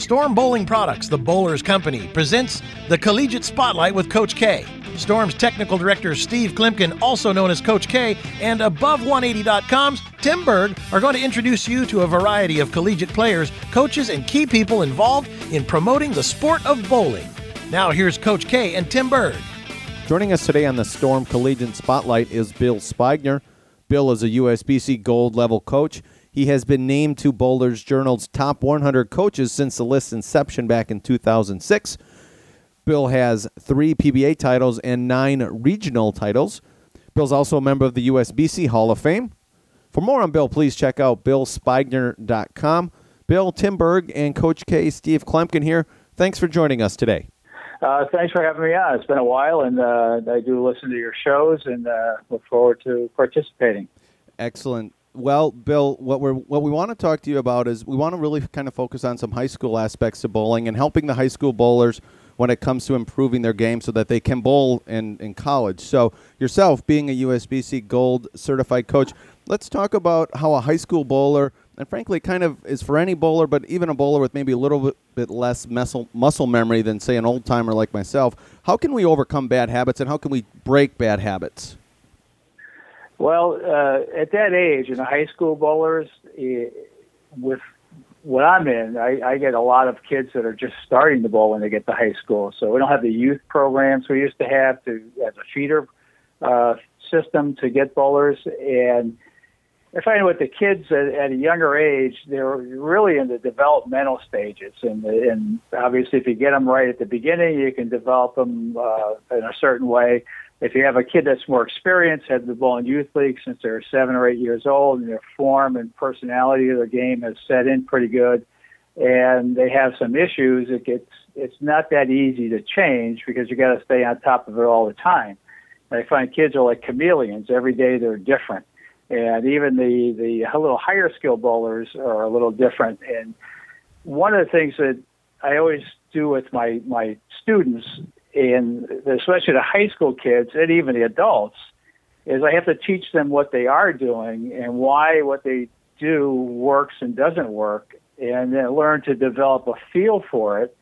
Storm Bowling Products, the Bowlers Company, presents the Collegiate Spotlight with Coach K. Storm's technical director Steve Kloempken, also known as Coach K, and Above180.com's Tim Berg are going to introduce you to a variety of collegiate players, coaches, and key people involved in promoting the sport of bowling. Now here's Coach K and Tim Berg. Joining us today on the Storm Collegiate Spotlight is Bill Spigner. Bill is a USBC Gold level coach. He has been named to Bowlers Journal's top 100 coaches since the list's inception back in 2006. Bill has three PBA titles and nine regional titles. Bill's also a member of the USBC Hall of Fame. For more on Bill, please check out billspigner.com. Bill, Tim Berg and Coach K, Steve Kloempken here. Thanks for joining us today. Uh, thanks for having me on. It's been a while, and uh, I do listen to your shows and uh, look forward to participating. Excellent. Well, Bill, what we what we want to talk to you about is we want to really kind of focus on some high school aspects of bowling and helping the high school bowlers when it comes to improving their game so that they can bowl in, in college. So, yourself being a USBC Gold certified coach, let's talk about how a high school bowler, and frankly, kind of is for any bowler, but even a bowler with maybe a little bit, bit less muscle, muscle memory than, say, an old timer like myself, how can we overcome bad habits and how can we break bad habits? Well, uh, at that age, in the high school bowlers, eh, with what I'm in, I, I get a lot of kids that are just starting to bowl when they get to high school. So we don't have the youth programs we used to have to as a feeder uh, system to get bowlers. And I find with the kids at, at a younger age, they're really in the developmental stages. And, and obviously, if you get them right at the beginning, you can develop them uh, in a certain way if you have a kid that's more experienced, had the ball in youth league since they're seven or eight years old, and their form and personality of their game has set in pretty good, and they have some issues, it gets it's not that easy to change because you got to stay on top of it all the time. And I find kids are like chameleons. Every day they're different, and even the the little higher skill bowlers are a little different. And one of the things that I always do with my my students and especially the high school kids and even the adults, is I have to teach them what they are doing and why what they do works and doesn't work, and then learn to develop a feel for it.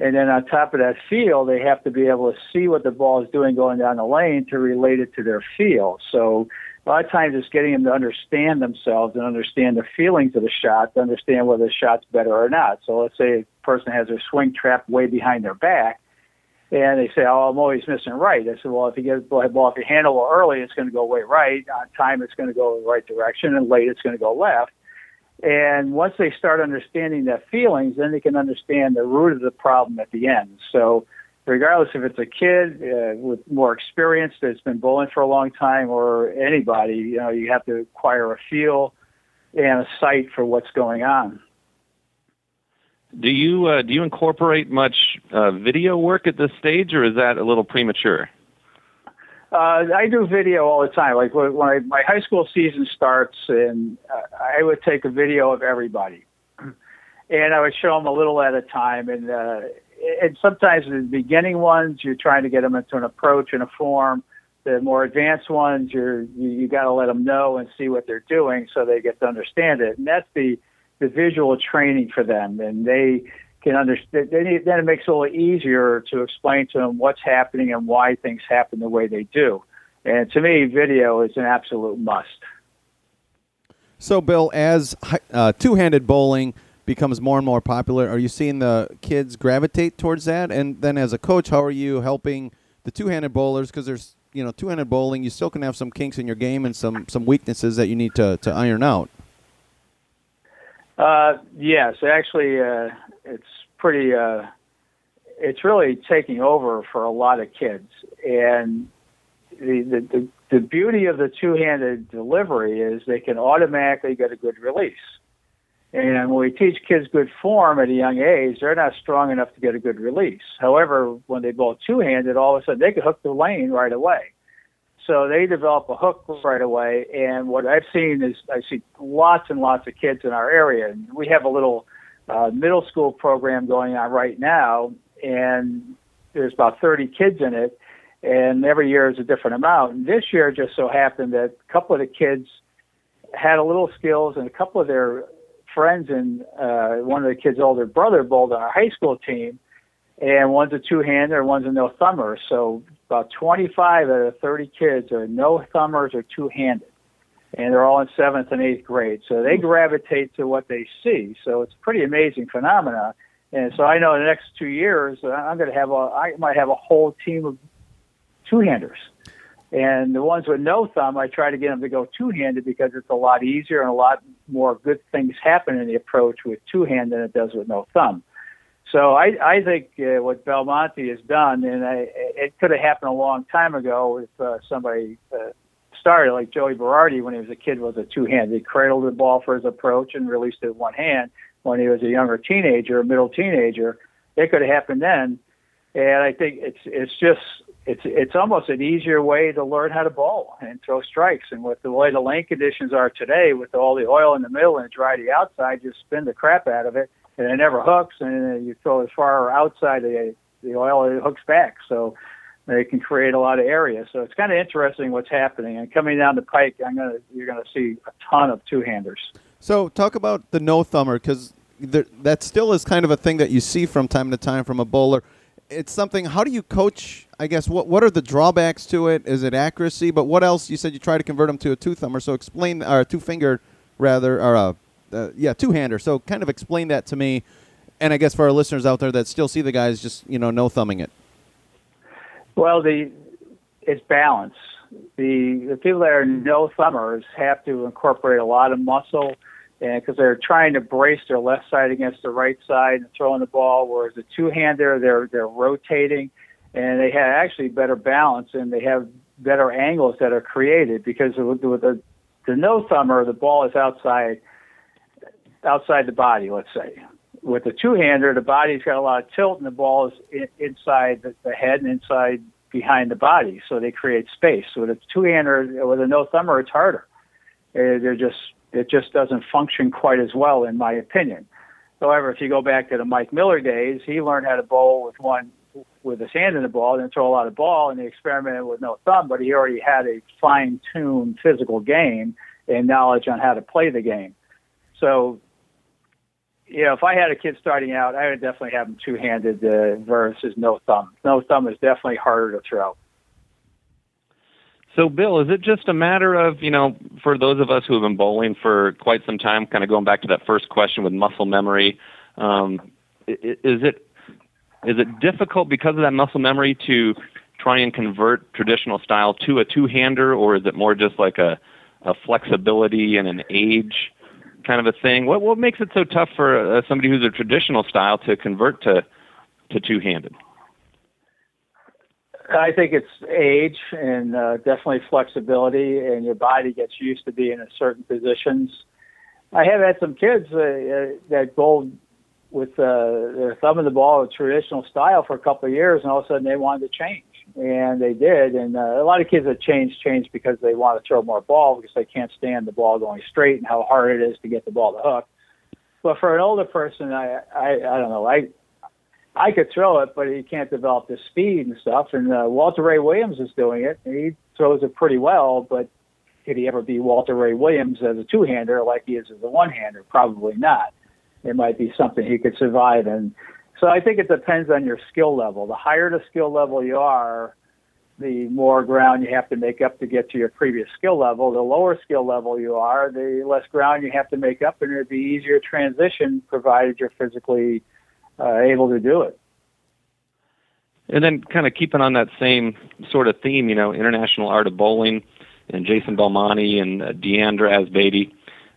And then on top of that feel, they have to be able to see what the ball is doing going down the lane to relate it to their feel. So a lot of times it's getting them to understand themselves and understand the feelings of the shot to understand whether the shot's better or not. So let's say a person has their swing trap way behind their back and they say, "Oh, I'm always missing right." I said, "Well, if you get the ball off your handle it early, it's going to go way right. On time, it's going to go the right direction, and late, it's going to go left." And once they start understanding their feelings, then they can understand the root of the problem at the end. So, regardless if it's a kid uh, with more experience that's been bowling for a long time or anybody, you know, you have to acquire a feel and a sight for what's going on. Do you uh, do you incorporate much uh, video work at this stage, or is that a little premature? Uh, I do video all the time. Like when I, my high school season starts, and uh, I would take a video of everybody, and I would show them a little at a time. And uh, and sometimes the beginning ones, you're trying to get them into an approach and a form. The more advanced ones, you're you, you got to let them know and see what they're doing so they get to understand it. And that's the the visual training for them, and they can understand. Then it makes it a little easier to explain to them what's happening and why things happen the way they do. And to me, video is an absolute must. So, Bill, as uh, two-handed bowling becomes more and more popular, are you seeing the kids gravitate towards that? And then, as a coach, how are you helping the two-handed bowlers? Because there's you know two-handed bowling, you still can have some kinks in your game and some some weaknesses that you need to to iron out. Uh, yes, actually, uh, it's pretty. Uh, it's really taking over for a lot of kids, and the, the the the beauty of the two-handed delivery is they can automatically get a good release. And when we teach kids good form at a young age, they're not strong enough to get a good release. However, when they bowl two-handed, all of a sudden they can hook the lane right away. So they develop a hook right away. And what I've seen is I see lots and lots of kids in our area. And we have a little uh, middle school program going on right now, and there's about 30 kids in it. And every year is a different amount. And this year just so happened that a couple of the kids had a little skills, and a couple of their friends and uh, one of the kids' older brother bowled on our high school team, and one's a two-hander, one's a no-thumber. So about 25 out of 30 kids are no-thumbers or two-handed, and they're all in seventh and eighth grade. So they gravitate to what they see. So it's a pretty amazing phenomena. And so I know in the next two years, uh, I'm going to have a, I might have a whole team of two-handers. And the ones with no thumb, I try to get them to go two-handed because it's a lot easier and a lot more good things happen in the approach with two-hand than it does with no thumb. So I, I think uh, what Belmonte has done, and I, it could have happened a long time ago if uh, somebody uh, started like Joey Berardi when he was a kid was a two-hand. He cradled the ball for his approach and released it one hand. When he was a younger teenager, a middle teenager, it could have happened then. And I think it's it's just it's it's almost an easier way to learn how to bowl and throw strikes. And with the way the lane conditions are today, with all the oil in the middle and dry the outside, just spin the crap out of it, and it never hooks. And you throw as far outside the the oil, it hooks back. So they can create a lot of area. So it's kind of interesting what's happening. And coming down the pike, I'm gonna you're gonna see a ton of two handers. So talk about the no thumber because that still is kind of a thing that you see from time to time from a bowler it's something. How do you coach? I guess what what are the drawbacks to it? Is it accuracy? But what else? You said you try to convert them to a two thumber. So explain, or two finger rather, or a uh, yeah two hander. So kind of explain that to me. And I guess for our listeners out there that still see the guys just you know no thumbing it. Well, the it's balance. The the people that are no thumbers have to incorporate a lot of muscle and because they're trying to brace their left side against the right side and throwing the ball, whereas the two-hander they're they're rotating, and they have actually better balance and they have better angles that are created because with the the no thumber the ball is outside outside the body, let's say. With a two-hander, the body's got a lot of tilt and the ball is inside the, head and inside behind the body, so they create space. So with a two-hander with a no thumber, it's harder. Uh, they're just it just doesn't function quite as well, in my opinion. However, if you go back to the Mike Miller days, he learned how to bowl with one with his hand in the ball and throw a lot of ball, and he experimented with no thumb, but he already had a fine-tuned physical game and knowledge on how to play the game. So, you know, if I had a kid starting out, I would definitely have him two-handed uh, versus no thumb. No thumb is definitely harder to throw. So, Bill, is it just a matter of, you know, for those of us who have been bowling for quite some time, kind of going back to that first question with muscle memory, um, is it is it difficult because of that muscle memory to try and convert traditional style to a two-hander, or is it more just like a, a flexibility and an age kind of a thing? What what makes it so tough for uh, somebody who's a traditional style to convert to to two-handed? I think it's age and uh, definitely flexibility, and your body gets used to being in certain positions. I have had some kids uh, uh, that bowled with uh, their thumb in the ball, a traditional style, for a couple of years, and all of a sudden they wanted to change, and they did. And uh, a lot of kids have changed, change because they want to throw more ball because they can't stand the ball going straight and how hard it is to get the ball to hook. But for an older person, I I, I don't know. I I could throw it, but he can't develop the speed and stuff. And uh, Walter Ray Williams is doing it. He throws it pretty well, but could he ever be Walter Ray Williams as a two-hander like he is as a one-hander? Probably not. It might be something he could survive in. So I think it depends on your skill level. The higher the skill level you are, the more ground you have to make up to get to your previous skill level. The lower skill level you are, the less ground you have to make up, and it'd be easier transition provided you're physically uh, able to do it. And then, kind of keeping on that same sort of theme, you know, International Art of Bowling and Jason Belmonte and uh, Diandra Asbaty,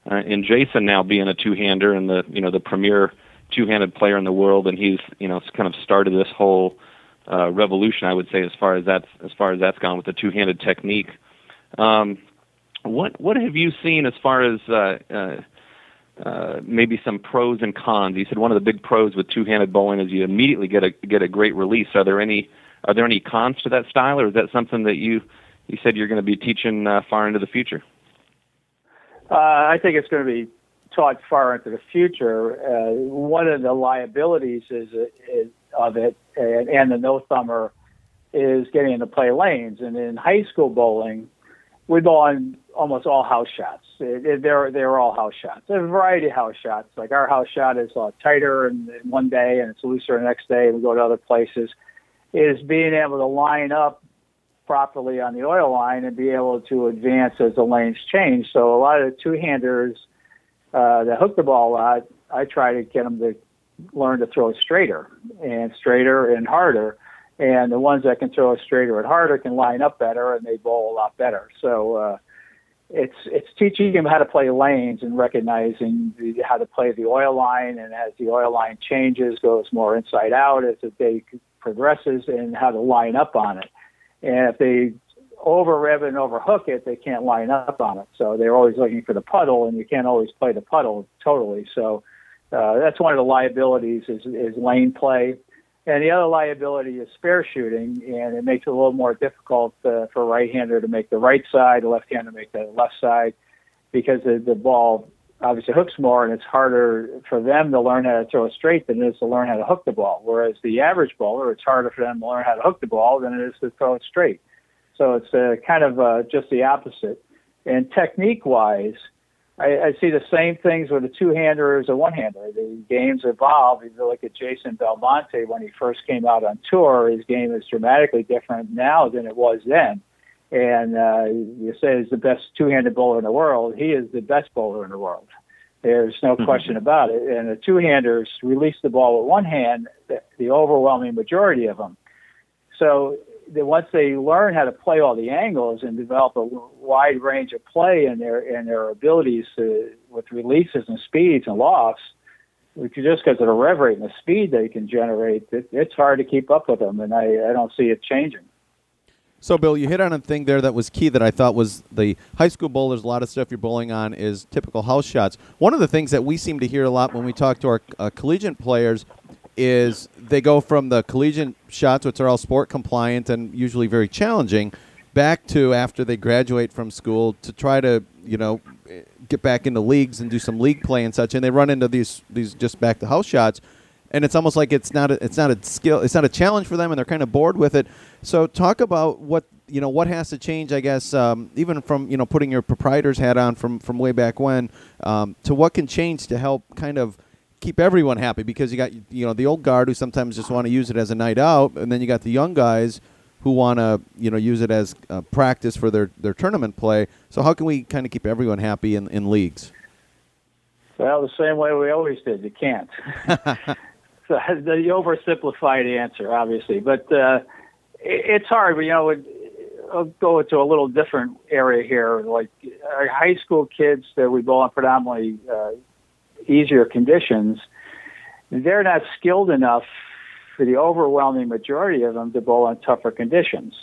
uh, and Jason now being a two-hander and the you know the premier two-handed player in the world, and he's you know kind of started this whole uh, revolution, I would say, as far as that's as far as that's gone with the two-handed technique. Um, what what have you seen as far as uh, uh, uh, maybe some pros and cons. You said one of the big pros with two-handed bowling is you immediately get a get a great release. Are there any are there any cons to that style, or is that something that you you said you're going to be teaching uh, far into the future? Uh, I think it's going to be taught far into the future. Uh, one of the liabilities is, is of it, and, and the no thumber is getting into play lanes. And in high school bowling, we bowl on almost all house shots. It, it, they're they're all house shots. There's a variety of house shots. Like our house shot is a lot tighter in, in one day and it's looser the next day. And we go to other places. Is being able to line up properly on the oil line and be able to advance as the lanes change. So a lot of the two-handers uh, that hook the ball a lot, I try to get them to learn to throw straighter and straighter and harder. And the ones that can throw straighter and harder can line up better and they bowl a lot better. So uh, it's it's teaching them how to play lanes and recognizing the, how to play the oil line. And as the oil line changes, goes more inside out as the day progresses, and how to line up on it. And if they over rev and overhook it, they can't line up on it. So they're always looking for the puddle, and you can't always play the puddle totally. So uh, that's one of the liabilities is, is lane play. And the other liability is spare shooting, and it makes it a little more difficult uh, for a right-hander to make the right side, a left-hander to make the left side, because the, the ball obviously hooks more, and it's harder for them to learn how to throw it straight than it is to learn how to hook the ball. Whereas the average bowler, it's harder for them to learn how to hook the ball than it is to throw it straight. So it's uh, kind of uh, just the opposite. And technique-wise, I, I see the same things with a two-hander as a one-hander. The game's evolved. If you look at Jason Belmonte when he first came out on tour, his game is dramatically different now than it was then. And uh, you say he's the best two-handed bowler in the world. He is the best bowler in the world. There's no mm-hmm. question about it. And the two-handers release the ball with one hand, the, the overwhelming majority of them. So once they learn how to play all the angles and develop a wide range of play in their in their abilities to, with releases and speeds and lofts, just because of the rev rate and the speed they can generate, it, it's hard to keep up with them, and I, I don't see it changing. So, Bill, you hit on a thing there that was key that I thought was the high school bowlers. A lot of stuff you're bowling on is typical house shots. One of the things that we seem to hear a lot when we talk to our uh, collegiate players is they go from the collegiate shots, which are all sport compliant and usually very challenging, back to after they graduate from school to try to you know get back into leagues and do some league play and such, and they run into these these just back to house shots, and it's almost like it's not a, it's not a skill, it's not a challenge for them, and they're kind of bored with it. So talk about what you know what has to change, I guess, um, even from you know putting your proprietor's hat on from from way back when um, to what can change to help kind of keep everyone happy because you got you know the old guard who sometimes just want to use it as a night out, and then you got the young guys who want to you know use it as uh, practice for their their tournament play. So how can we kind of keep everyone happy in, in leagues? Well, the same way we always did. You can't. so the oversimplified answer, obviously, but uh, it, it's hard. But you know, it, I'll go into a little different area here. Like our high school kids that we on predominantly uh, easier conditions, they're not skilled enough for the overwhelming majority of them to bowl in tougher conditions.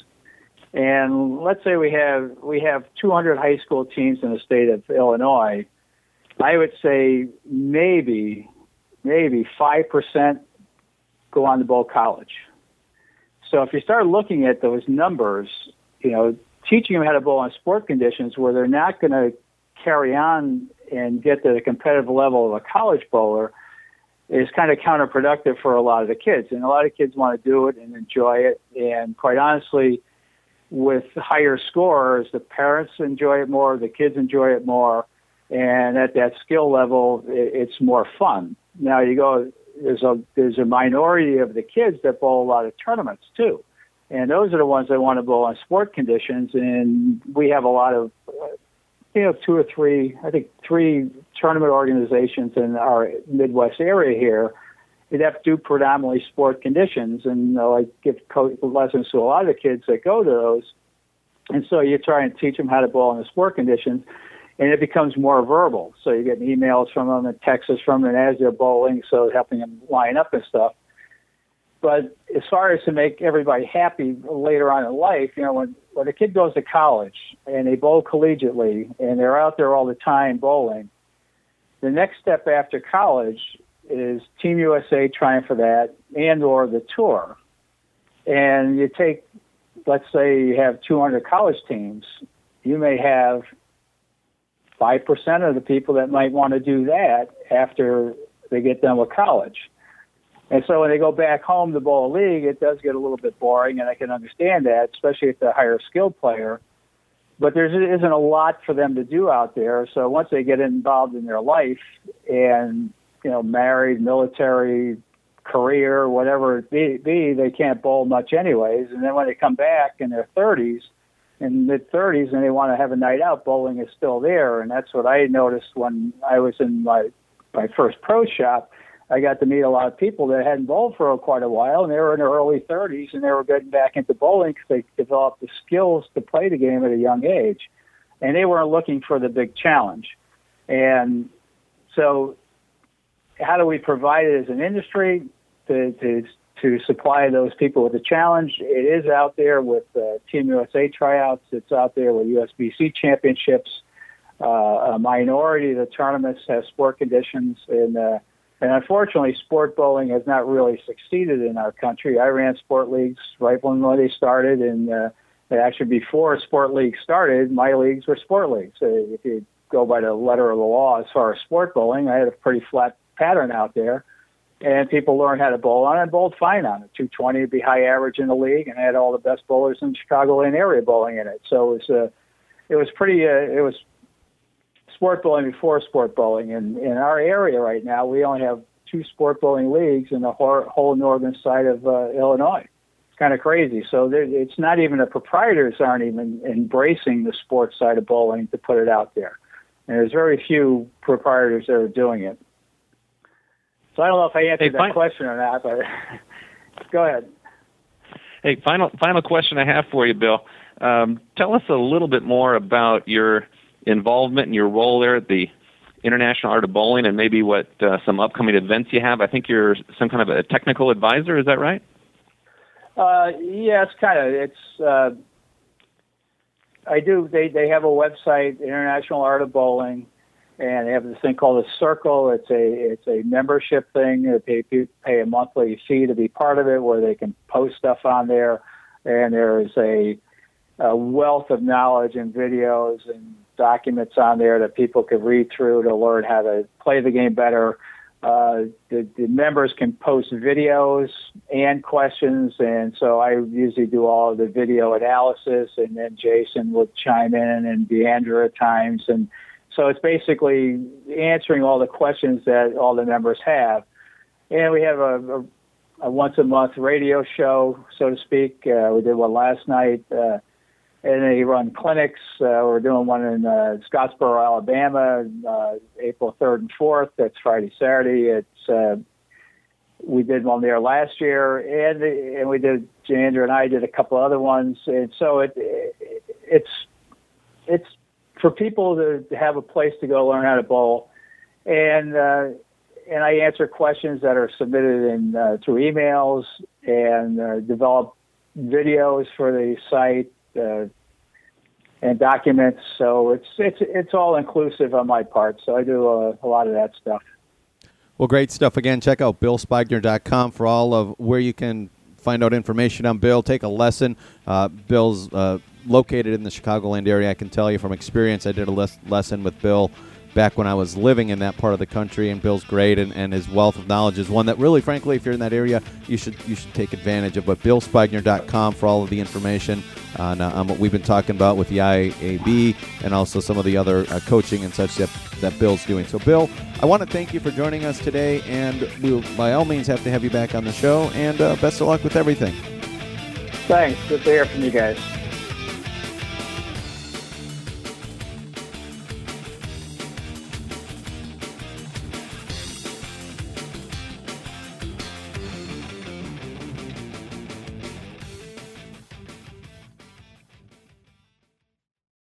And let's say we have we have 200 high school teams in the state of Illinois. I would say maybe maybe five percent go on to bowl college. So if you start looking at those numbers, you know, teaching them how to bowl in sport conditions where they're not going to carry on and get to the competitive level of a college bowler is kind of counterproductive for a lot of the kids. And a lot of kids want to do it and enjoy it. And quite honestly, with higher scores, the parents enjoy it more, the kids enjoy it more, and at that skill level, it's more fun. Now you go, there's a there's a minority of the kids that bowl a lot of tournaments too, and those are the ones that want to bowl on sport conditions. And we have a lot of you know, two or three, I think three tournament organizations in our Midwest area here. To do predominantly sport conditions, and you know, I give co- lessons to a lot of the kids that go to those. And so you try and teach them how to bowl in the sport conditions, and it becomes more verbal. So you get emails from them and texts from them as they're bowling, so helping them line up and stuff. But as far as to make everybody happy later on in life, you know, when when a kid goes to college and they bowl collegiately and they're out there all the time bowling, the next step after college is Team USA trying for that and or the tour. And you take, let's say you have 200 college teams, you may have 5% of the people that might want to do that after they get done with college. And so when they go back home to bowl league, it does get a little bit boring, and I can understand that, especially if a higher skilled player. but there isn't a lot for them to do out there. So once they get involved in their life and you know married, military, career, whatever it be, they can't bowl much anyways. And then when they come back in their 30s, in mid 30s, and they want to have a night out, bowling is still there. And that's what I noticed when I was in my my first pro shop. I got to meet a lot of people that hadn't bowled for quite a while, and they were in their early 30s, and they were getting back into bowling because they developed the skills to play the game at a young age, and they weren't looking for the big challenge. And so, how do we provide it as an industry? to, to to supply those people with a challenge. It is out there with uh, Team USA tryouts. It's out there with USBC championships. Uh, a minority of the tournaments have sport conditions, and uh, and unfortunately, sport bowling has not really succeeded in our country. I ran sport leagues right when they started, and uh, actually before sport leagues started, my leagues were sport leagues. Uh, if you go by the letter of the law as far as sport bowling, I had a pretty flat pattern out there and people learned how to bowl on it and bowled fine on it. 220 would be high average in the league, and had all the best bowlers in Chicagoland area bowling in it. So it was uh, it was pretty uh, it was sport bowling before sport bowling. And in our area right now, we only have two sport bowling leagues in the whole, whole northern side of uh, Illinois. It's kind of crazy. So there, it's not even the proprietors aren't even embracing the sports side of bowling to put it out there. And there's very few proprietors that are doing it. So I don't know if I answered hey, that question or not, but go ahead. Hey, final final question I have for you, Bill. Um, tell us a little bit more about your involvement and your role there at the International Art of Bowling, and maybe what uh, some upcoming events you have. I think you're some kind of a technical advisor. Is that right? Uh, yeah, it's kind of it's. Uh, I do. They they have a website, International Art of Bowling and they have this thing called a circle. It's a it's a membership thing. They pay, pay a monthly fee to be part of it, where they can post stuff on there, and there is a, a wealth of knowledge and videos and documents on there that people can read through to learn how to play the game better. Uh, the, the members can post videos and questions, and so I usually do all of the video analysis, and then Jason would chime in and Diandra at times, and so it's basically answering all the questions that all the members have. And we have a, a, a once a month radio show, so to speak. Uh, we did one last night. Uh, and they run clinics. Uh, we're doing one in uh, Scottsboro, Alabama, uh, April 3rd and 4th. That's Friday, Saturday. It's uh, we did one there last year, and and we did. Andrew and I did a couple other ones, and so it, it it's it's for people to have a place to go learn how to bowl, and uh, and I answer questions that are submitted in uh, through emails and uh, develop videos for the site uh, and documents. So it's it's it's all inclusive on my part. So I do a, a lot of that stuff. Well, great stuff. Again, check out BillSpigner.com for all of where you can find out information on Bill, take a lesson. Uh, Bill's uh, located in the Chicagoland area. I can tell you from experience, I did a les- lesson with Bill back when I was living in that part of the country, and Bill's great, and, and his wealth of knowledge is one that really, frankly, if you're in that area, you should you should take advantage of. But BillSpigner.com for all of the information on, uh, on what we've been talking about with the IAB and also some of the other uh, coaching and such that, that Bill's doing. So, Bill, I want to thank you for joining us today, and we'll by all means have to have you back on the show, and uh, best of luck with everything. Thanks. Good to hear from you guys.